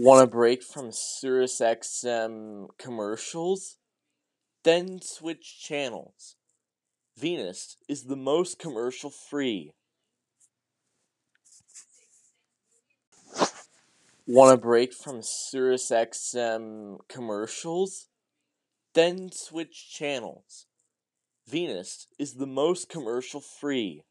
Want a break from SiriusXM commercials? Then switch channels. Venus is the most commercial free. Want a break from SiriusXM commercials? Then switch channels. Venus is the most commercial free.